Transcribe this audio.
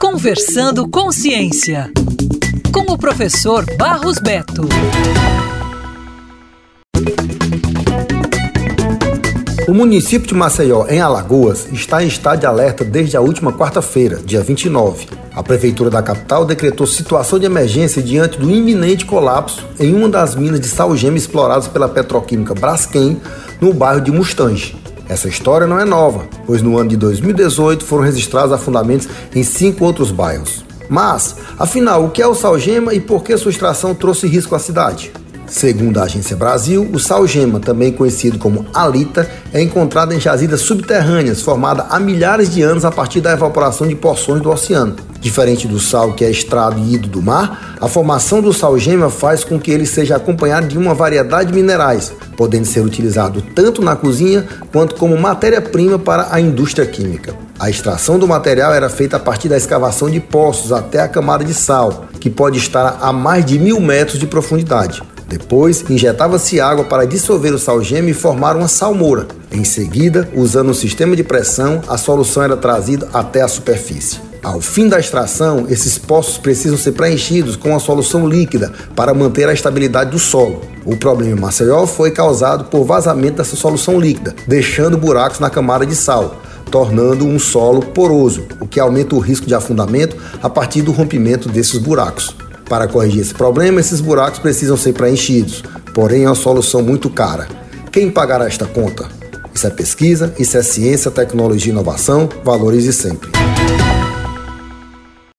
Conversando com Ciência, com o professor Barros Beto. O município de Maceió, em Alagoas, está em estado de alerta desde a última quarta-feira, dia 29. A prefeitura da capital decretou situação de emergência diante do iminente colapso em uma das minas de sal gêmeo exploradas pela petroquímica Braskem, no bairro de Mustange. Essa história não é nova, pois no ano de 2018 foram registrados afundamentos em cinco outros bairros. Mas, afinal, o que é o salgema e por que sua extração trouxe risco à cidade? Segundo a Agência Brasil, o sal gema, também conhecido como alita, é encontrado em jazidas subterrâneas formadas há milhares de anos a partir da evaporação de porções do oceano. Diferente do sal que é extraído do mar, a formação do sal gema faz com que ele seja acompanhado de uma variedade de minerais, podendo ser utilizado tanto na cozinha quanto como matéria-prima para a indústria química. A extração do material era feita a partir da escavação de poços até a camada de sal, que pode estar a mais de mil metros de profundidade. Depois, injetava-se água para dissolver o sal e formar uma salmoura. Em seguida, usando um sistema de pressão, a solução era trazida até a superfície. Ao fim da extração, esses poços precisam ser preenchidos com uma solução líquida para manter a estabilidade do solo. O problema em Maceió foi causado por vazamento dessa solução líquida, deixando buracos na camada de sal, tornando um solo poroso, o que aumenta o risco de afundamento a partir do rompimento desses buracos. Para corrigir esse problema, esses buracos precisam ser preenchidos, porém é uma solução muito cara. Quem pagará esta conta? Isso é pesquisa, isso é ciência, tecnologia e inovação. Valorize sempre.